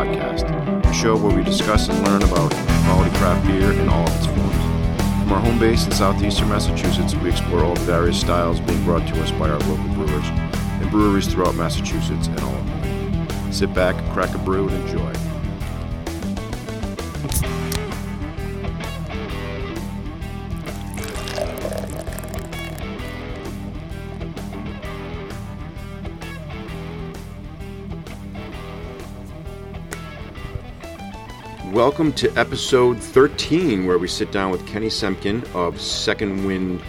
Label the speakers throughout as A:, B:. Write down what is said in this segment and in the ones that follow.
A: Podcast, a show where we discuss and learn about quality craft beer in all of its forms. From our home base in southeastern Massachusetts, we explore all the various styles being brought to us by our local brewers and breweries throughout Massachusetts and all over. Sit back, crack a brew, and enjoy. Welcome to episode 13, where we sit down with Kenny Semkin of Second Wind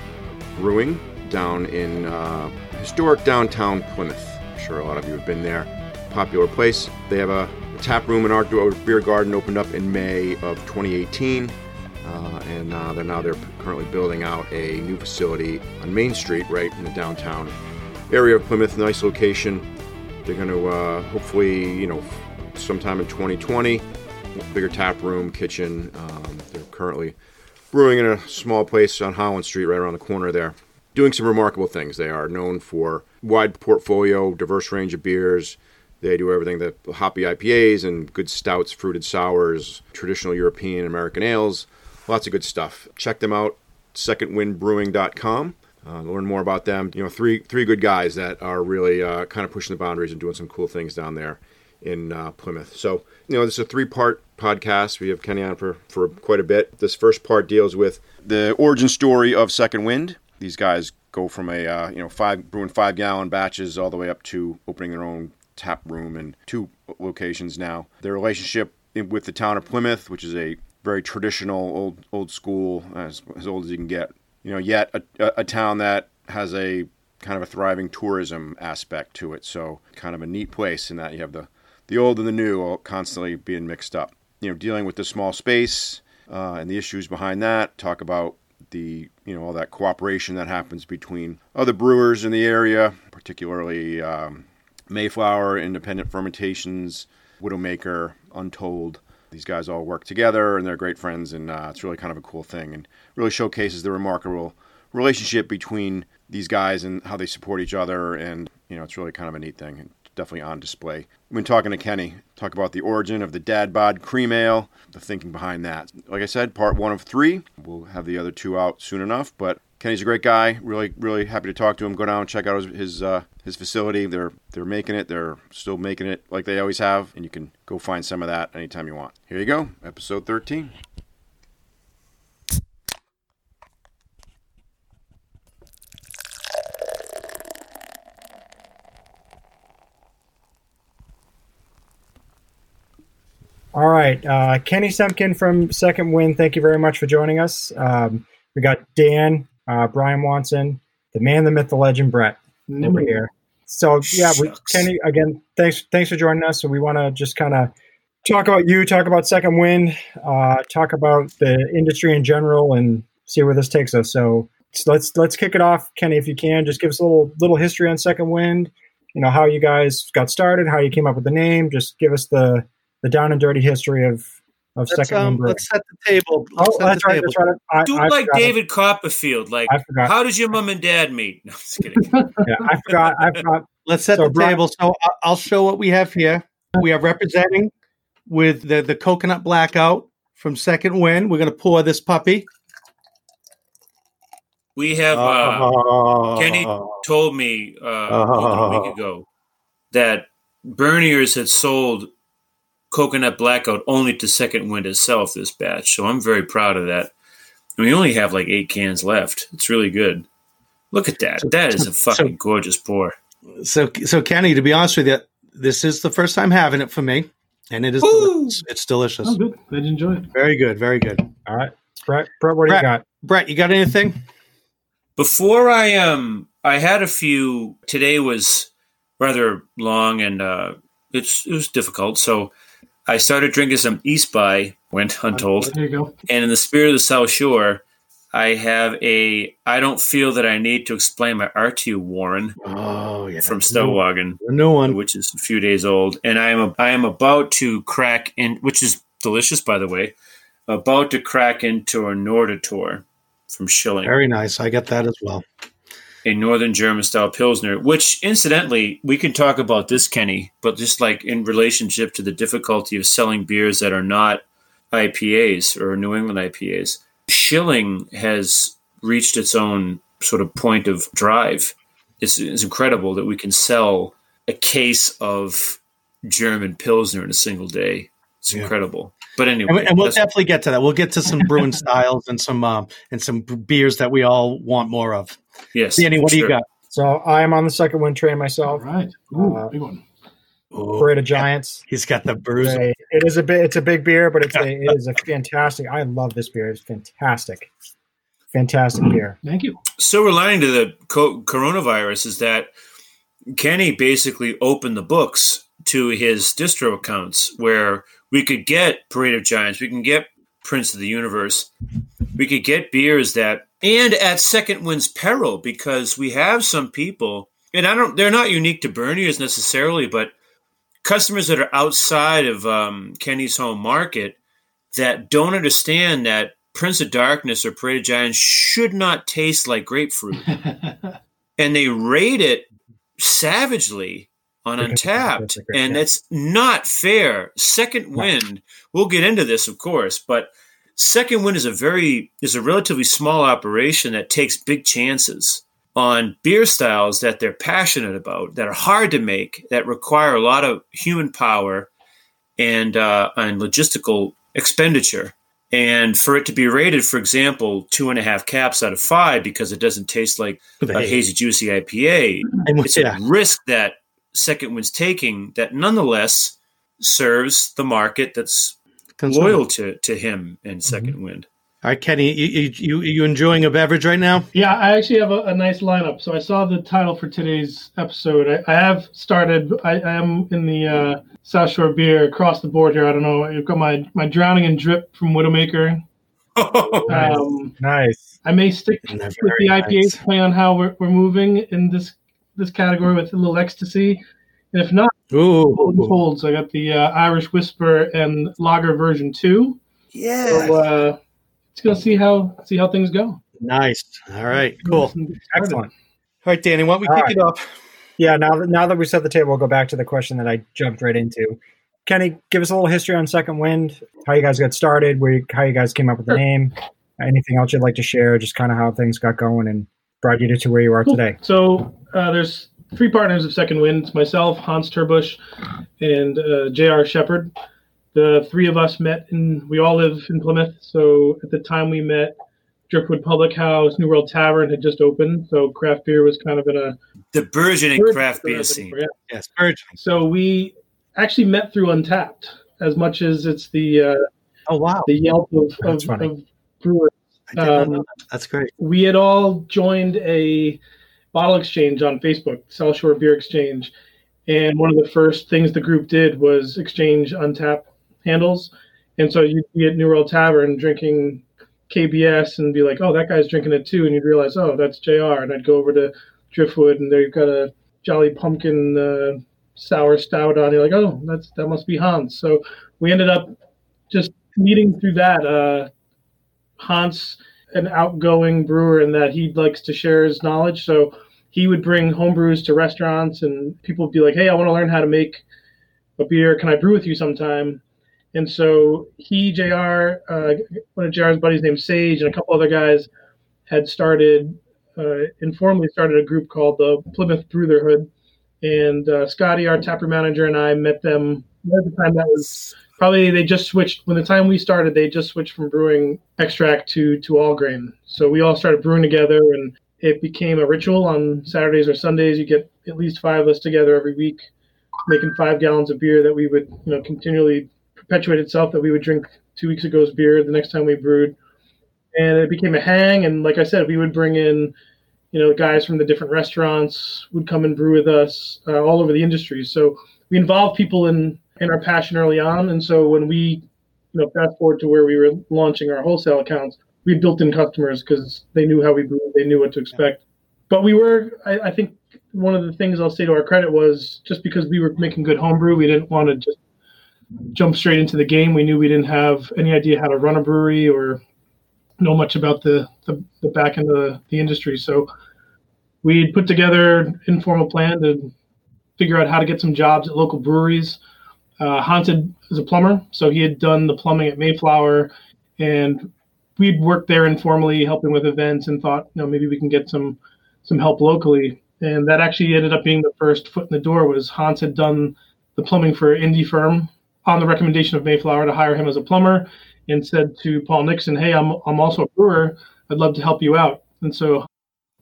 A: Brewing down in uh, historic downtown Plymouth. I'm sure a lot of you have been there. Popular place. They have a, tap room and outdoor beer garden opened up in May of 2018. Uh, and uh, they're now they're currently building out a new facility on Main Street, right in the downtown area of Plymouth. Nice location. They're going to uh, hopefully, you know, sometime in 2020 bigger tap room, kitchen. Um, they're currently brewing in a small place on Howland Street, right around the corner there. Doing some remarkable things. They are known for wide portfolio, diverse range of beers. They do everything the hoppy IPAs and good stouts, fruited sours, traditional European American ales. Lots of good stuff. Check them out, secondwindbrewing.com. Uh, learn more about them. You know, three three good guys that are really uh, kind of pushing the boundaries and doing some cool things down there in uh, Plymouth. So, you know, this is a three part podcast. We have Kenny on for, for quite a bit. This first part deals with the origin story of Second Wind. These guys go from a, uh, you know, five brewing five gallon batches all the way up to opening their own tap room in two locations now. Their relationship with the town of Plymouth, which is a very traditional, old old school, as, as old as you can get. You know, yet a, a, a town that has a kind of a thriving tourism aspect to it. So kind of a neat place in that you have the the old and the new all constantly being mixed up. You know, dealing with the small space uh, and the issues behind that. Talk about the you know all that cooperation that happens between other brewers in the area, particularly um, Mayflower, Independent Fermentations, Widowmaker, Untold. These guys all work together and they're great friends, and uh, it's really kind of a cool thing and really showcases the remarkable relationship between these guys and how they support each other. And you know, it's really kind of a neat thing definitely on display. Been talking to Kenny, talk about the origin of the Dad Bod Cream Ale, the thinking behind that. Like I said, part one of three. We'll have the other two out soon enough, but Kenny's a great guy. Really, really happy to talk to him. Go down and check out his his, uh, his facility. They're they're making it. They're still making it like they always have, and you can go find some of that anytime you want. Here you go, episode thirteen.
B: All right. Uh, Kenny Semkin from Second Wind, thank you very much for joining us. Um, we got Dan, uh, Brian Watson, the man, the myth, the legend, Brett over here. So yeah, we, Kenny, again, thanks thanks for joining us. So we want to just kind of talk about you, talk about Second Wind, uh, talk about the industry in general, and see where this takes us. So, so let's let's kick it off, Kenny, if you can. Just give us a little little history on Second Wind. You know how you guys got started, how you came up with the name. Just give us the the down and dirty history of of
C: let's,
B: second
C: um, let's set the table. Let's
B: oh, that's right, that's right. I,
D: Do
B: I
D: like
B: forgot.
D: David Copperfield. Like, how does your mom and dad meet? No, I'm just kidding.
B: yeah, I forgot. I forgot.
C: Let's set
B: So,
C: the
B: Brian-
C: table. So I- I'll show what we have here. We are representing with the, the coconut blackout from Second Wind. We're going to pour this puppy.
D: We have uh, Kenny told me uh, more than a week ago that Bernier's had sold coconut blackout only to Second Wind itself this batch. So I'm very proud of that. And we only have like eight cans left. It's really good. Look at that. That is a fucking gorgeous pour.
C: So, so Kenny, to be honest with you, this is the first time having it for me, and it is delicious. it's delicious.
E: Oh, good. Glad you enjoy it.
C: Very good, very good.
B: All right, Brett. Brett, what do
C: Brett.
B: you got?
C: Brett, you got anything?
D: Before I um I had a few today was rather long and uh it's it was difficult. So I started drinking some East by went untold.
E: There you go.
D: And in the spirit of the South Shore, I have a I don't feel that I need to explain my art to you, Warren,
C: Oh yeah,
D: from Stellwagen,
C: a new one.
D: which is a few days old. And I am I am about to crack in which is delicious by the way, about to crack into a Nordator from Schilling.
C: Very nice. I get that as well.
D: A Northern German style Pilsner, which incidentally, we can talk about this, Kenny, but just like in relationship to the difficulty of selling beers that are not IPAs or New England IPAs, Schilling has reached its own sort of point of drive. It's, it's incredible that we can sell a case of German Pilsner in a single day. It's yeah. incredible. But anyway,
C: and, and we'll definitely get to that. We'll get to some brewing styles and some um, and some beers that we all want more of.
D: Yes,
C: Danny, what sure. do you got?
B: So I am on the second wind train myself.
E: All right, Ooh, uh, big one.
B: Parade of Giants.
C: He's got the bruise.
B: It is a bit. It's a big beer, but it's a, it is a fantastic. I love this beer. It's fantastic, fantastic beer.
E: Thank you.
D: So lining to the co- coronavirus is that Kenny basically opened the books to his distro accounts where we could get Parade of Giants, we can get Prince of the Universe, we could get beers that, and at Second Wind's peril, because we have some people, and I don't, they're not unique to Bernier's necessarily, but customers that are outside of um, Kenny's home market that don't understand that Prince of Darkness or Parade of Giants should not taste like grapefruit. and they rate it savagely on Untappd, and it's not fair. Second Wind, we'll get into this, of course, but Second Wind is a very is a relatively small operation that takes big chances on beer styles that they're passionate about, that are hard to make, that require a lot of human power and uh, and logistical expenditure. And for it to be rated, for example, two and a half caps out of five because it doesn't taste like a hazy, juicy IPA, it's yeah. a risk that Second Wind's taking that nonetheless serves the market that's loyal to, to him and 2nd mm-hmm. Wind.
C: All right, Kenny, you, you you enjoying a beverage right now?
E: Yeah, I actually have a, a nice lineup. So I saw the title for today's episode. I, I have started. I, I, am in the uh, South Shore beer across the board here. I don't know. I've got my my drowning and drip from Widowmaker.
B: Oh, um, nice.
E: I may stick with the IPAs, nice. depending on how we're, we're moving in this this category with a little ecstasy. And if not,
C: Ooh.
E: holds. I got the uh, Irish Whisper and Lager version two.
C: Yeah. So,
E: uh, let's go see how see how things go.
C: Nice. All right. Cool.
B: Excellent.
C: All right, Danny. Why don't we All kick right. it off?
B: Yeah. Now that now that we set the table, we'll go back to the question that I jumped right into. Kenny, give us a little history on Second Wind. How you guys got started? Where you, how you guys came up with the name? Anything else you'd like to share? Just kind of how things got going and brought you to where you are cool. today.
E: So uh, there's three partners of Second Wind: myself, Hans Terbush, and uh, J.R. Shepard the three of us met and we all live in Plymouth. So at the time we met, Driftwood Public House, New World Tavern had just opened, so craft beer was kind of in a
D: the burgeoning craft beer scene.
C: Yeah. Yes, burgeoning.
E: So we actually met through Untappd, as much as it's the uh,
C: oh wow
E: the Yelp of, of, of brewers.
C: Um, That's great.
E: We had all joined a bottle exchange on Facebook, South Shore Beer Exchange, and one of the first things the group did was exchange Untappd handles. And so you'd be at New World Tavern drinking KBS and be like, oh, that guy's drinking it too. And you'd realize, oh, that's JR. And I'd go over to Driftwood and they've got a Jolly Pumpkin uh, sour stout on. You're like, oh, that's that must be Hans. So we ended up just meeting through that. Uh, Hans, an outgoing brewer, in that he likes to share his knowledge. So he would bring home brews to restaurants, and people would be like, hey, I want to learn how to make a beer. Can I brew with you sometime? And so he, JR, uh, one of JR's buddies named Sage, and a couple other guys had started, uh, informally started a group called the Plymouth Brotherhood. And uh, Scotty, our taproom manager, and I met them at the time that was probably they just switched when the time we started they just switched from brewing extract to to all grain so we all started brewing together and it became a ritual on saturdays or sundays you get at least five of us together every week making five gallons of beer that we would you know continually perpetuate itself that we would drink two weeks ago's beer the next time we brewed. And it became a hang. And like I said, we would bring in, you know, guys from the different restaurants would come and brew with us uh, all over the industry. So we involve people in, in our passion early on. And so when we, you know, fast forward to where we were launching our wholesale accounts, we built in customers because they knew how we brewed, they knew what to expect. But we were, I, I think, one of the things I'll say to our credit was just because we were making good homebrew, we didn't want to just jump straight into the game. We knew we didn't have any idea how to run a brewery or know much about the, the, the back end of the, the industry. So we put together informal plan to figure out how to get some jobs at local breweries. Uh, Haunted is a plumber, so he had done the plumbing at Mayflower, and we'd worked there informally, helping with events, and thought, you know, maybe we can get some some help locally. And that actually ended up being the first foot in the door. Was Hans had done the plumbing for an Indie Ferm on the recommendation of Mayflower to hire him as a plumber, and said to Paul Nixon, "Hey, I'm I'm also a brewer. I'd love to help you out." And so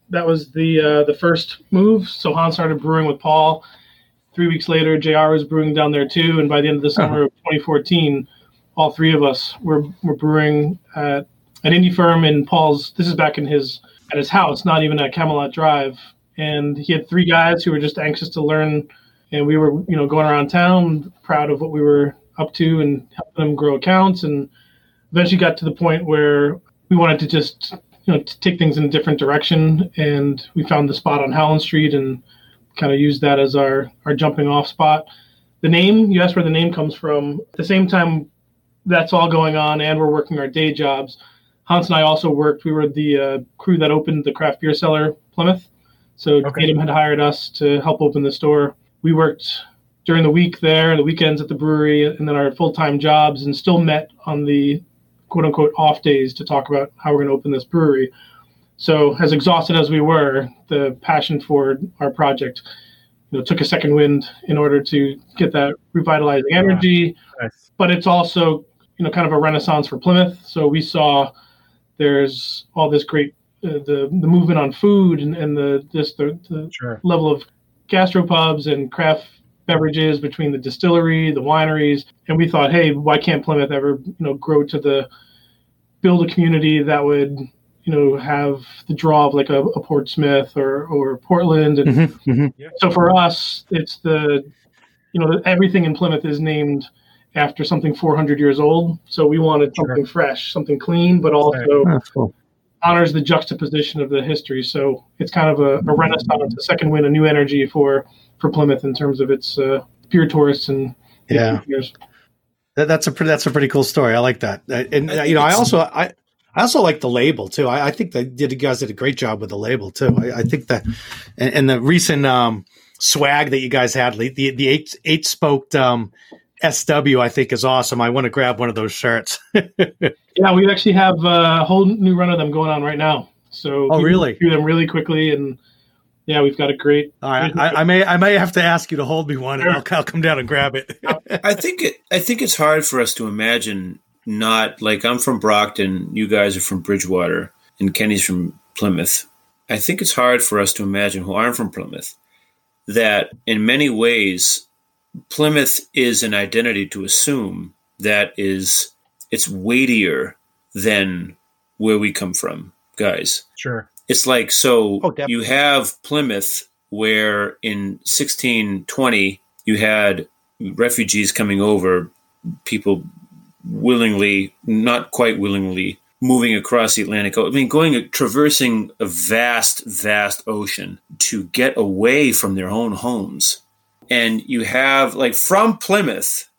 E: that was the uh, the first move. So Hans started brewing with Paul. Three weeks later, JR was brewing down there too, and by the end of the summer uh-huh. of 2014, all three of us were were brewing at an Indie Ferm in Paul's. This is back in his at his house, not even at Camelot Drive, and he had three guys who were just anxious to learn. And we were, you know, going around town, proud of what we were up to, and helping them grow accounts. And eventually got to the point where we wanted to just you know take things in a different direction and we found the spot on Howland Street and kind of use that as our our jumping off spot. The name you asked where the name comes from. At the same time, that's all going on, and we're working our day jobs. Hans and I also worked. We were the uh, crew that opened the craft beer cellar Plymouth. So okay. Tatum had hired us to help open the store. We worked during the week there, the weekends at the brewery, and then our full time jobs, and still met on the quote unquote off days to talk about how we're going to open this brewery. So, as exhausted as we were, the passion for our project, you know, took a second wind in order to get that revitalizing energy. Yeah. Nice. But it's also, you know, kind of a renaissance for Plymouth. So we saw there's all this great uh, the the movement on food and, and the this the, the sure. level of gastropubs and craft beverages between the distillery, the wineries, and we thought, hey, why can't Plymouth ever, you know, grow to the build a community that would, you know, have the draw of like a, a Portsmouth or or Portland, and mm-hmm, mm-hmm. so for us, it's the, you know, everything in Plymouth is named after something 400 years old. So we wanted something sure. fresh, something clean, but also oh, cool. honors the juxtaposition of the history. So it's kind of a, a renaissance, a second wind, a new energy for for Plymouth in terms of its uh, pure tourists and
C: yeah. That, that's a pretty, that's a pretty cool story. I like that. Uh, and uh, you know, I also I I also like the label too. I, I think that did you guys did a great job with the label too. I, I think that and, and, the recent um, swag that you guys had, the the eight eight spoked um, SW, I think is awesome. I want to grab one of those shirts.
E: yeah, we actually have a whole new run of them going on right now. So
C: oh, really?
E: Do them really quickly and yeah, we've got a great.
C: All right, I, I, may I may have to ask you to hold me one, and I'll, I'll come down and grab it.
D: I think it. I think it's hard for us to imagine not like I'm from Brockton, you guys are from Bridgewater, and Kenny's from Plymouth. I think it's hard for us to imagine who aren't from Plymouth that in many ways Plymouth is an identity to assume that is it's weightier than where we come from, guys.
B: Sure.
D: It's like so oh, you have Plymouth where in 1620 you had refugees coming over, people willingly, not quite willingly, moving across the Atlantic. I mean, going traversing a vast, vast ocean to get away from their own homes. And you have like from Plymouth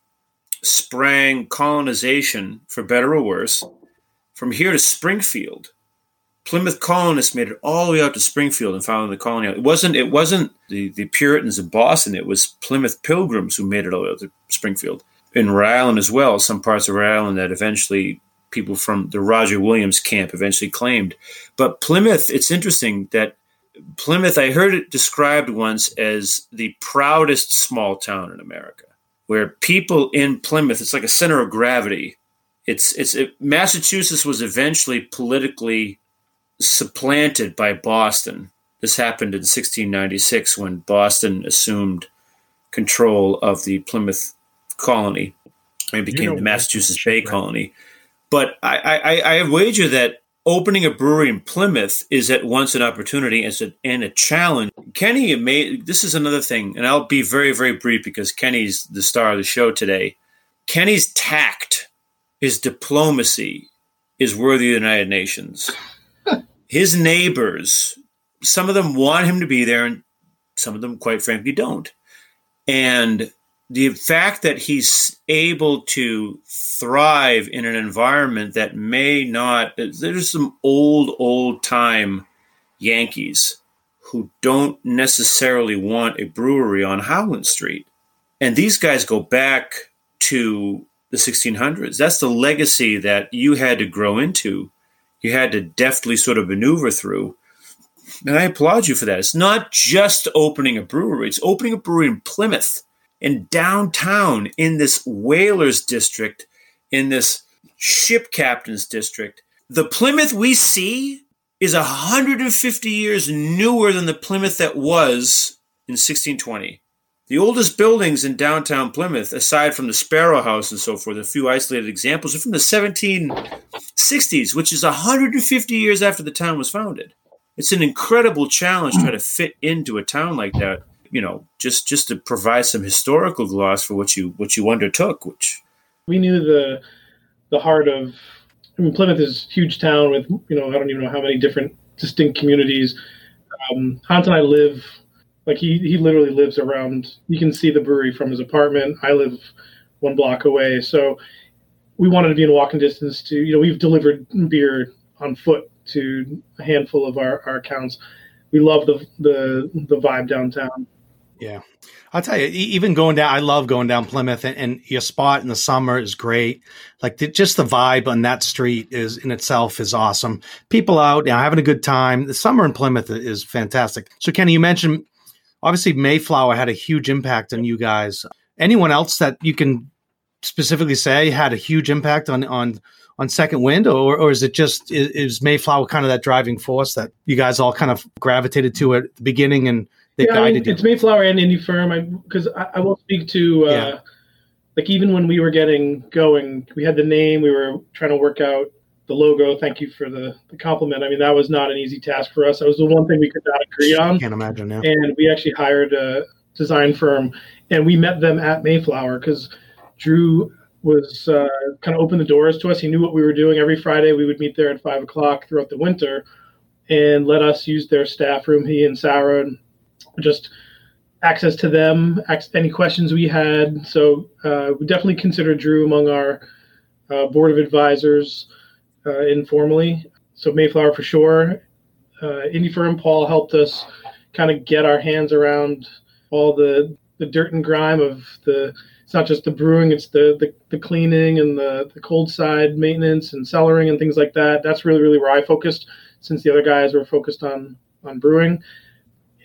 D: sprang colonization, for better or worse, from here to Springfield Plymouth colonists made it all the way out to Springfield and founded the colony. It wasn't it wasn't the, the Puritans of Boston. It was Plymouth Pilgrims who made it all the way out to Springfield. In Rhode Island as well, some parts of Rhode Island that eventually people from the Roger Williams camp eventually claimed. But Plymouth, it's interesting that Plymouth, I heard it described once as the proudest small town in America, where people in Plymouth, it's like a center of gravity. It's it's it, Massachusetts was eventually politically supplanted by Boston. This happened in 1696 when Boston assumed control of the Plymouth colony and became you know, the Massachusetts Bay Colony. But I, I, I wager that opening a brewery in Plymouth is at once an opportunity and a, and a challenge. Kenny made this is another thing, and I'll be very, very brief because Kenny's the star of the show today. Kenny's tact, his diplomacy, is worthy of the United Nations his neighbors, some of them want him to be there, and some of them, quite frankly, don't. And the fact that he's able to thrive in an environment that may not, there's some old, old time Yankees who don't necessarily want a brewery on Howland Street. And these guys go back to the 1600s. That's the legacy that you had to grow into. You had to deftly sort of maneuver through. And I applaud you for that. It's not just opening a brewery, it's opening a brewery in Plymouth, in downtown, in this whalers district, in this ship captains district. The Plymouth we see is 150 years newer than the Plymouth that was in 1620. The oldest buildings in downtown Plymouth, aside from the Sparrow House and so forth, a few isolated examples, are from the 1760s, which is 150 years after the town was founded. It's an incredible challenge trying to fit into a town like that. You know, just just to provide some historical gloss for what you what you undertook. Which
E: we knew the the heart of. I mean, Plymouth is a huge town with you know I don't even know how many different distinct communities. Um, Hans and I live like he he literally lives around. You can see the brewery from his apartment. I live one block away, so we wanted to be in walking distance to. You know, we've delivered beer on foot to a handful of our, our accounts. We love the the the vibe downtown.
C: Yeah. I'll tell you, even going down, I love going down Plymouth, and, and your spot in the summer is great. Like the, just the vibe on that street is in itself is awesome. People out, you know, having a good time. The summer in Plymouth is fantastic. So, Kenny, you mentioned obviously Mayflower had a huge impact on you guys. Anyone else that you can specifically say had a huge impact on on on Second Wind, or or is it just is, is Mayflower kind of that driving force that you guys all kind of gravitated to at the beginning and they yeah, guided I
E: mean, It's Mayflower and Indie Ferm because I, I, I, will speak to uh, yeah. like even when we were getting going, we had the name, we were trying to work out the logo. Thank you for the, the compliment. I mean, that was not an easy task for us. That was the one thing we could not agree on.
C: Can't imagine. Yeah.
E: And we actually hired a design firm, and we met them at Mayflower because Drew was uh, kind of opened the doors to us. He knew what we were doing. Every Friday, we would meet there at five o'clock throughout the winter, and let us use their staff room. He and Sarah, and just access to them, any questions we had. So uh, we definitely consider Drew among our uh, board of advisors uh, informally. So Mayflower for sure. Uh, Indie Ferm Paul helped us kind of get our hands around all the the dirt and grime of the. It's not just the brewing; it's the the, the cleaning and the, the cold side maintenance and cellaring and things like that. That's really really where I focused, since the other guys were focused on on brewing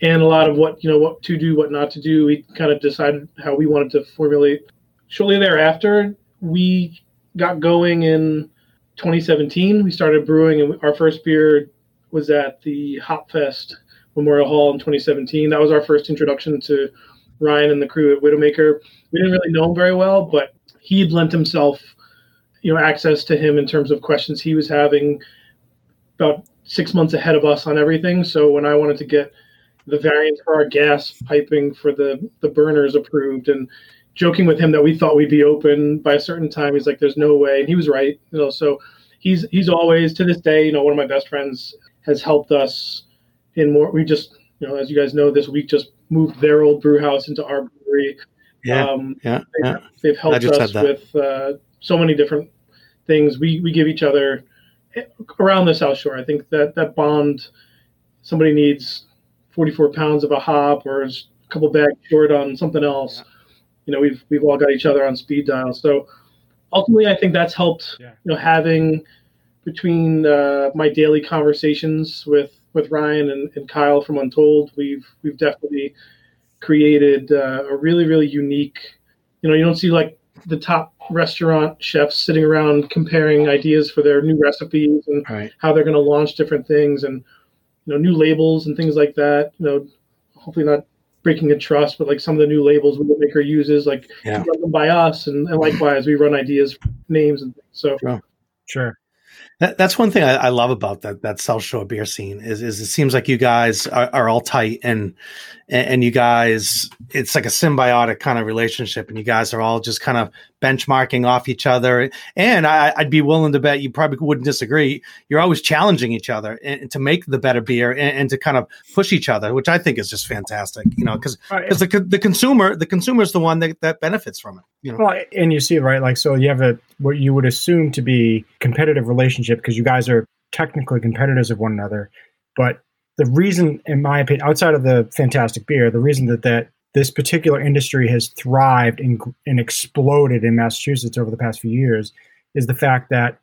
E: and a lot of what you know what to do what not to do we kind of decided how we wanted to formulate shortly thereafter we got going in 2017, we started brewing, and our first beer was at the Hop Fest Memorial Hall in 2017. That was our first introduction to Ryan and the crew at Widowmaker. We didn't really know him very well, but he had lent himself, you know, access to him in terms of questions he was having about six months ahead of us on everything. So when I wanted to get the variants for our gas piping for the the burners approved and joking with him that we thought we'd be open by a certain time. He's like, "There's no way," and he was right. You know, so he's he's always to this day, you know, one of my best friends has helped us in more. We just, you know, as you guys know, this week just moved their old brew house into our brewery.
C: Yeah, um, yeah,
E: they've, yeah. they've helped us with uh, so many different things. We we give each other around the South Shore. I think that that bond. Somebody needs 44 pounds of a hop or a couple bags short on something else. Yeah you know we've we've all got each other on speed dial. So ultimately, I think that's helped. Yeah. You know, having between uh, my daily conversations with with Ryan and, and Kyle from Untold, we've we've definitely created uh, a really really unique. You know, you don't see like the top restaurant chefs sitting around comparing ideas for their new recipes and right. how they're going to launch different things and you know new labels and things like that. You know, hopefully not breaking a trust, but like some of the new labels we Widowmaker uses, like yeah. run them by us, and, and, likewise we run ideas, names, and things. So
B: sure. sure.
C: That, that's one thing I, I, love about that that South Shore beer scene is is it seems like you guys are, are, all tight and and you guys it's like a symbiotic kind of relationship and you guys are all just kind of benchmarking off each other. And I, would be willing to bet you probably wouldn't disagree. You're always challenging each other and, and to make the better beer and, and, to kind of push each other which I think is just fantastic you know because right. the the consumer the consumer is the one that, that benefits from it you know?
B: Well, and you see it, right like so you have a what you would assume to be competitive relationship because you guys are technically competitors of one another. But the reason, in my opinion, outside of the fantastic beer, the reason that that this particular industry has thrived and, and exploded in Massachusetts over the past few years is the fact that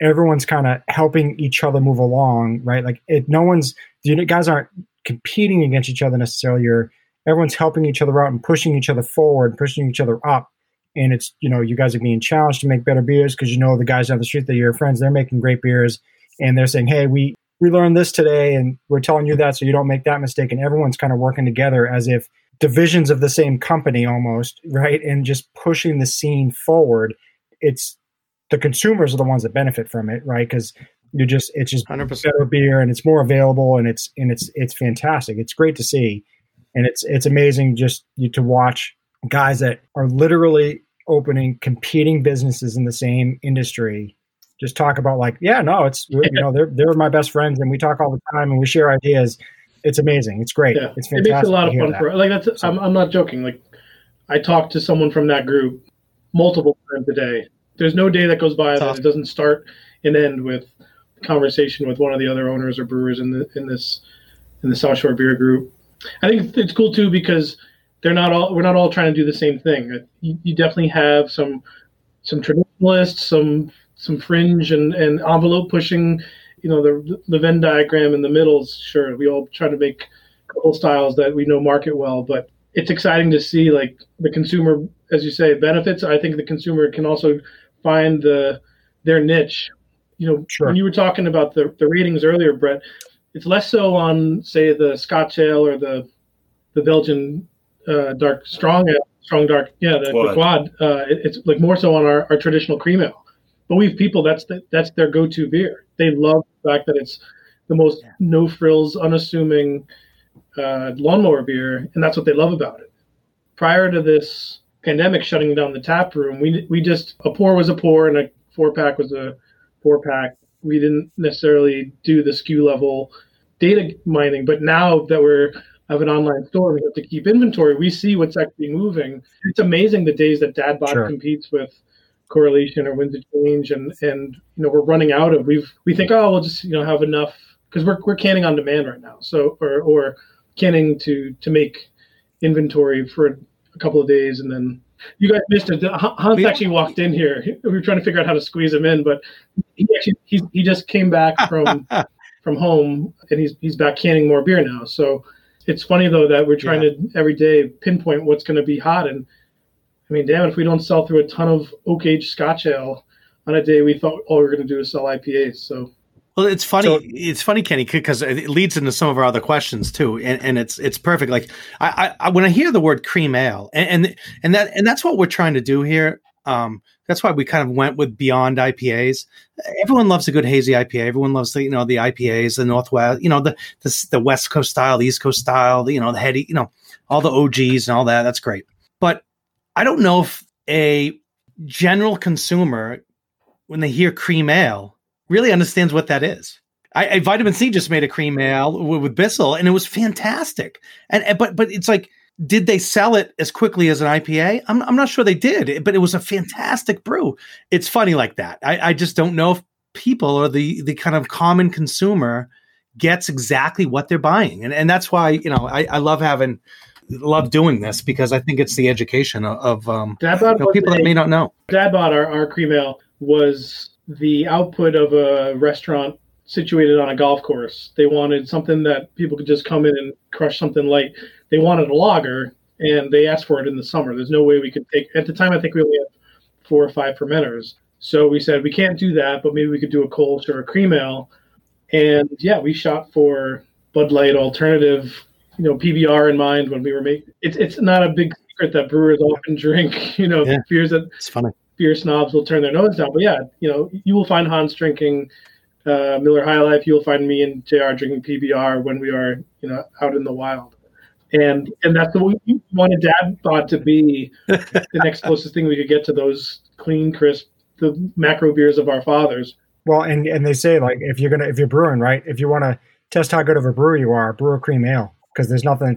B: everyone's kind of helping each other move along, right? Like it, no one's you guys aren't competing against each other necessarily. You're everyone's helping each other out and pushing each other forward, pushing each other up. And it's you know you guys are being challenged to make better beers because you know the guys down the street that you're friends, they're making great beers, and they're saying, hey, we we learned this today, and we're telling you that so you don't make that mistake. And everyone's kind of working together as if divisions of the same company almost, right? And just pushing the scene forward. It's the consumers are the ones that benefit from it, right? Because you just it's just 100%. better beer and it's more available and it's and it's it's fantastic. It's great to see, and it's it's amazing just you to watch guys that are literally opening competing businesses in the same industry just talk about like yeah no it's you know they're they're my best friends and we talk all the time and we share ideas it's amazing it's great yeah. it's fantastic
E: it makes a lot of fun that. for like that's so, I'm, I'm not joking like i talked to someone from that group multiple times a day there's no day that goes by that it doesn't start and end with conversation with one of the other owners or brewers in the in this in the South Shore Beer Group. I think it's cool too because they're not all we're not all trying to do the same thing. Uh, you, you definitely have some some traditionalists, some some fringe and, and envelope pushing. You know the the Venn diagram in the middle. is Sure, we all try to make couple styles that we know market well, but it's exciting to see like the consumer, as you say, benefits. I think the consumer can also find the their niche. You know, sure. when you were talking about the, the ratings earlier, Brett, it's less so on say the Scotch ale or the the Belgian uh, dark strong ale, strong dark, yeah, the quad. The quad uh, it, it's like more so on our, our traditional cream ale. But we have people that's the, that's their go to beer. They love the fact that it's the most yeah. no frills, unassuming uh, lawnmower beer, and that's what they love about it. Prior to this pandemic shutting down the tap room, we we just a pour was a pour and a four pack was a four pack. We didn't necessarily do the SKU level data mining, but now that we're have an online store, we have to keep inventory. We see what's actually moving. It's amazing the days that Dad Bod sure. competes with correlation or winds of change, and and you know we're running out of. We've we think oh we'll just you know have enough because we're we're canning on demand right now. So or or canning to to make inventory for a couple of days, and then you guys missed it. Hans actually walked in here. We were trying to figure out how to squeeze him in, but he actually he, he just came back from from home, and he's he's back canning more beer now. So it's funny though that we're trying yeah. to every day pinpoint what's going to be hot. And I mean, damn, if we don't sell through a ton of oak aged Scotch ale on a day we thought all we were going to do is sell IPAs. So
C: well, it's funny. So, it's funny, Kenny, because it leads into some of our other questions too, and, and it's it's perfect. Like I, I, when I hear the word cream ale, and, and and that and that's what we're trying to do here. Um, that's why we kind of went with beyond IPAs. Everyone loves a good hazy IPA. Everyone loves the you know the IPAs, the Northwest, you know the the, the West Coast style, the East Coast style, the, you know the heady, you know all the OGs and all that. That's great. But I don't know if a general consumer, when they hear cream ale, really understands what that is. I, I, Vitamin Sea just made a cream ale with, with Bissell, and it was fantastic. And, and, but but it's like, did they sell it as quickly as an IPA? I'm I'm not sure they did, but it was a fantastic brew. It's funny like that. I, I just don't know if people or the the kind of common consumer gets exactly what they're buying, and and that's why you know I, I love having love doing this because I think it's the education of, um, you know, people a, that may not know.
E: Dad Bod our, our cream ale was the output of a restaurant situated on a golf course. They wanted something that people could just come in and crush something light. They wanted a lager, and they asked for it in the summer. There's no way we could take. At the time, I think we only had four or five fermenters. So we said we can't do that, but maybe we could do a Kolsch or a cream ale. And yeah, we shot for Bud Light alternative, you know, PBR in mind when we were making. It's it's not a big secret that brewers often drink, you know, yeah, beers that
C: it's funny
E: beer snobs will turn their nose down. But yeah, you know, you will find Hans drinking uh, Miller High Life. You'll find me and Jr. drinking PBR when we are, you know, out in the wild. And and that's the way we wanted Dad Bod to be the next closest thing we could get to those clean, crisp, the macro beers of our fathers.
B: Well, and and they say like if you're gonna if you're brewing right, if you want to test how good of a brewer you are, brew a cream ale because there's nothing.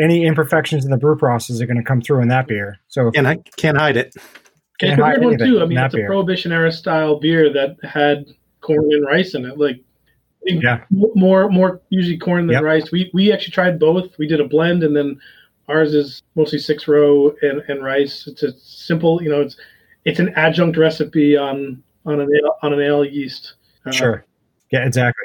B: any imperfections in the brew process are going to come through in that beer. So
C: and I can't hide it.
E: It's a weird one too. I mean, it's beer. a prohibition era style beer that had corn and rice in it. Like
B: Yeah.
E: More more usually corn than yep. rice. We we actually tried both. We did a blend, and then ours is mostly six row and, and rice. It's a simple, you know, it's it's an adjunct recipe on on an ale, on an ale yeast.
B: Uh, sure. Yeah, exactly.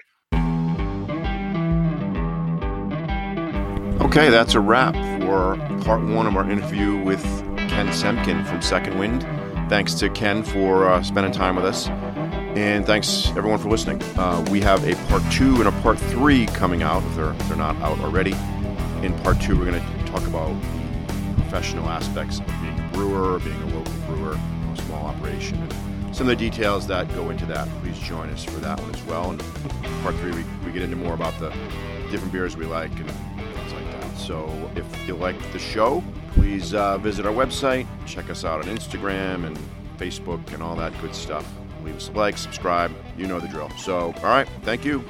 A: Okay, that's a wrap for part one of our interview with Ken Semkin from Second Wind. Thanks to Ken for uh, spending time with us. And thanks everyone for listening. Uh, we have a part two and a part three coming out if they're, if they're not out already. In part two, we're going to talk about the professional aspects of being a brewer, being a local brewer, a small operation, and some of the details that go into that. Please join us for that one as well. And part three, we, we get into more about the different beers we like and. So if you like the show, please uh, visit our website, check us out on Instagram and Facebook and all that good stuff. Leave us a like, subscribe. You know the drill. So, all right. Thank you.